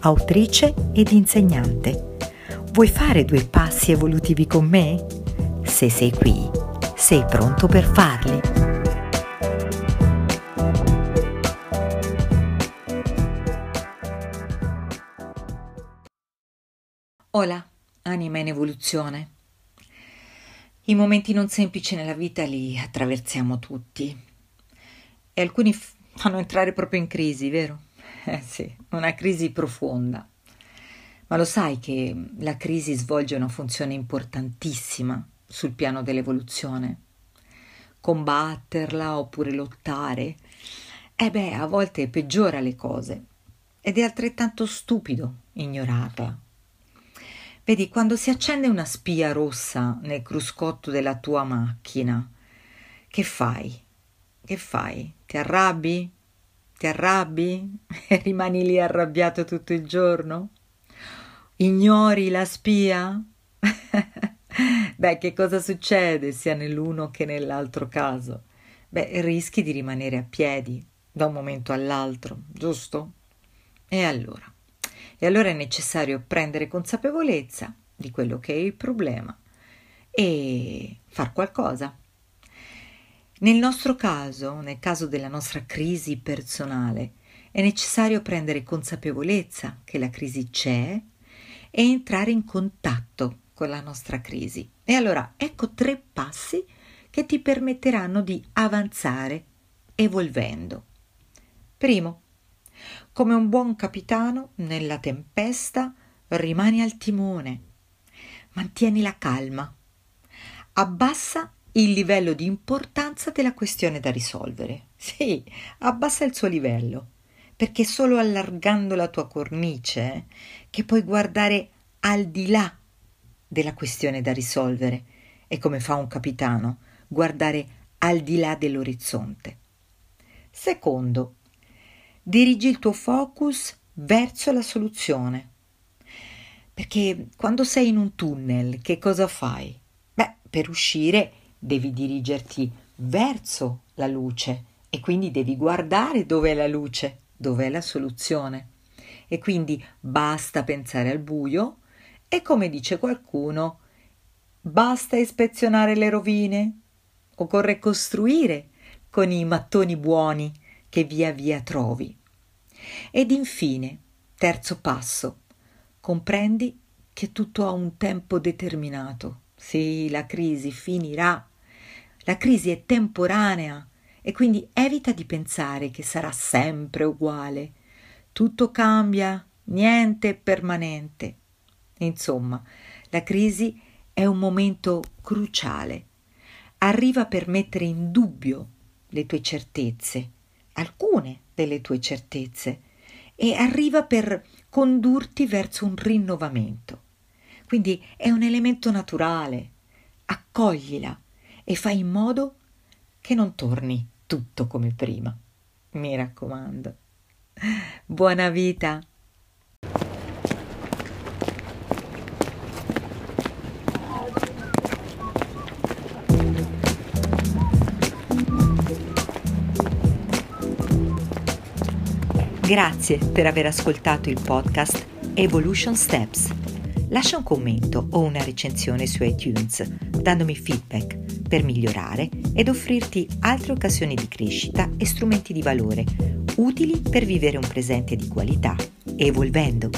autrice ed insegnante. Vuoi fare due passi evolutivi con me? Se sei qui, sei pronto per farli. Hola, anima in evoluzione. I momenti non semplici nella vita li attraversiamo tutti e alcuni fanno entrare proprio in crisi, vero? Eh sì, una crisi profonda. Ma lo sai che la crisi svolge una funzione importantissima sul piano dell'evoluzione? Combatterla oppure lottare? Eh beh, a volte peggiora le cose ed è altrettanto stupido ignorarla. Vedi, quando si accende una spia rossa nel cruscotto della tua macchina, che fai? Che fai? Ti arrabbi? Ti arrabbi e rimani lì arrabbiato tutto il giorno? Ignori la spia? Beh, che cosa succede sia nell'uno che nell'altro caso? Beh, rischi di rimanere a piedi da un momento all'altro, giusto? E allora? E allora è necessario prendere consapevolezza di quello che è il problema e far qualcosa. Nel nostro caso, nel caso della nostra crisi personale, è necessario prendere consapevolezza che la crisi c'è e entrare in contatto con la nostra crisi. E allora ecco tre passi che ti permetteranno di avanzare evolvendo. Primo, come un buon capitano nella tempesta, rimani al timone. Mantieni la calma. Abbassa il livello di importanza della questione da risolvere. Sì, abbassa il suo livello, perché è solo allargando la tua cornice eh, che puoi guardare al di là della questione da risolvere e come fa un capitano, guardare al di là dell'orizzonte. Secondo, dirigi il tuo focus verso la soluzione. Perché quando sei in un tunnel, che cosa fai? Beh, per uscire devi dirigerti verso la luce e quindi devi guardare dove è la luce, dove è la soluzione. E quindi basta pensare al buio e come dice qualcuno, basta ispezionare le rovine, occorre costruire con i mattoni buoni che via via trovi. Ed infine, terzo passo, comprendi che tutto ha un tempo determinato. Sì, la crisi finirà. La crisi è temporanea e quindi evita di pensare che sarà sempre uguale. Tutto cambia, niente è permanente. Insomma, la crisi è un momento cruciale. Arriva per mettere in dubbio le tue certezze, alcune delle tue certezze, e arriva per condurti verso un rinnovamento. Quindi è un elemento naturale. Accoglila e fai in modo che non torni tutto come prima. Mi raccomando. Buona vita! Grazie per aver ascoltato il podcast Evolution Steps. Lascia un commento o una recensione su iTunes, dandomi feedback per migliorare ed offrirti altre occasioni di crescita e strumenti di valore utili per vivere un presente di qualità, evolvendo.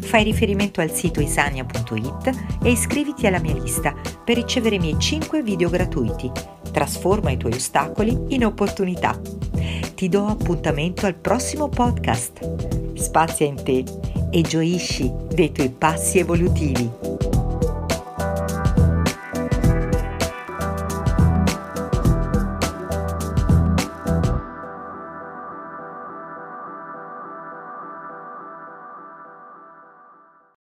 Fai riferimento al sito isania.it e iscriviti alla mia lista per ricevere i miei 5 video gratuiti. Trasforma i tuoi ostacoli in opportunità ti do appuntamento al prossimo podcast. Spazia in te e gioisci dei tuoi passi evolutivi.